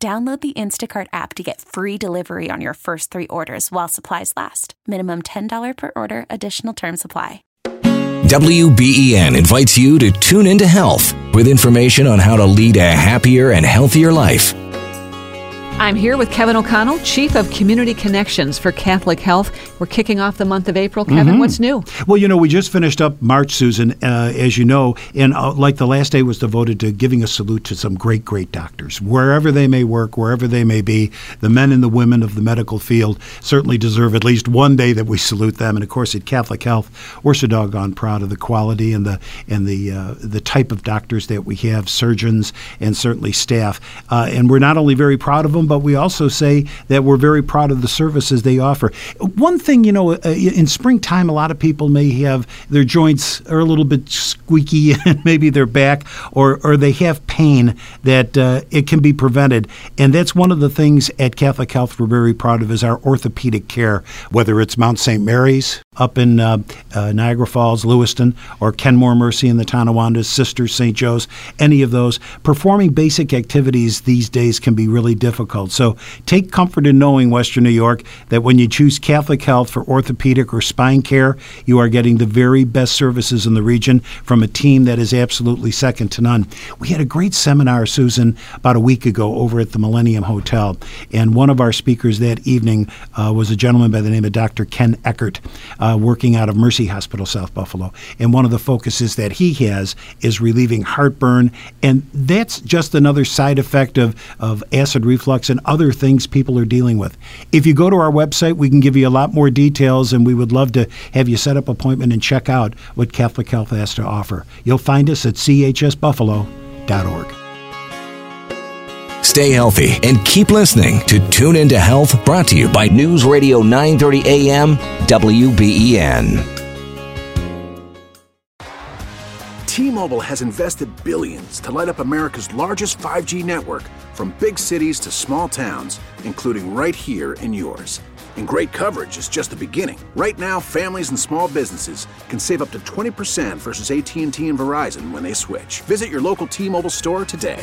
Download the Instacart app to get free delivery on your first three orders while supplies last. Minimum $10 per order, additional term supply. WBEN invites you to tune into health with information on how to lead a happier and healthier life. I'm here with Kevin O'Connell, Chief of Community Connections for Catholic Health. We're kicking off the month of April. Kevin, Mhm. what's new? Well, you know, we just finished up March, Susan, uh, as you know, and uh, like the last day was devoted to giving a salute to some great, great doctors, wherever they may work, wherever they may be. The men and the women of the medical field certainly deserve at least one day that we salute them. And of course, at Catholic Health, we're so doggone proud of the quality and the and the uh, the type of doctors that we have, surgeons and certainly staff. Uh, and we're not only very proud of them, but we also say that we're very proud of the services they offer. One thing, you know, uh, in springtime, a lot of people may have their joints are a little bit squeaky and maybe their back or, or they have pain that uh, it can be prevented. And that's one of the things at Catholic Health we're very proud of is our orthopedic care, whether it's Mount St. Mary's up in uh, uh, Niagara Falls, Lewiston, or Kenmore Mercy in the Tonawanda, Sisters, St. Joe's, any of those. Performing basic activities these days can be really difficult. So take comfort in knowing, Western New York, that when you choose Catholic Health for orthopedic or spine care, you are getting the very best services in the region from a team that is absolutely second to none. We had a great seminar, Susan, about a week ago over at the Millennium Hotel, and one of our speakers that evening uh, was a gentleman by the name of Dr. Ken Eckert, uh, working out of Mercy Hospital, South Buffalo. And one of the focuses that he has is relieving heartburn, and that's just another side effect of, of acid reflux and other things people are dealing with. If you go to our website, we can give you a lot more details, and we would love to have you set up appointment and check out what Catholic Health has to offer. You'll find us at chsbuffalo.org. Stay healthy and keep listening to Tune Into Health, brought to you by News Radio 930 AM WBEN. T-Mobile has invested billions to light up America's largest 5G network from big cities to small towns, including right here in yours. And great coverage is just the beginning. Right now, families and small businesses can save up to 20% versus AT&T and Verizon when they switch. Visit your local T-Mobile store today.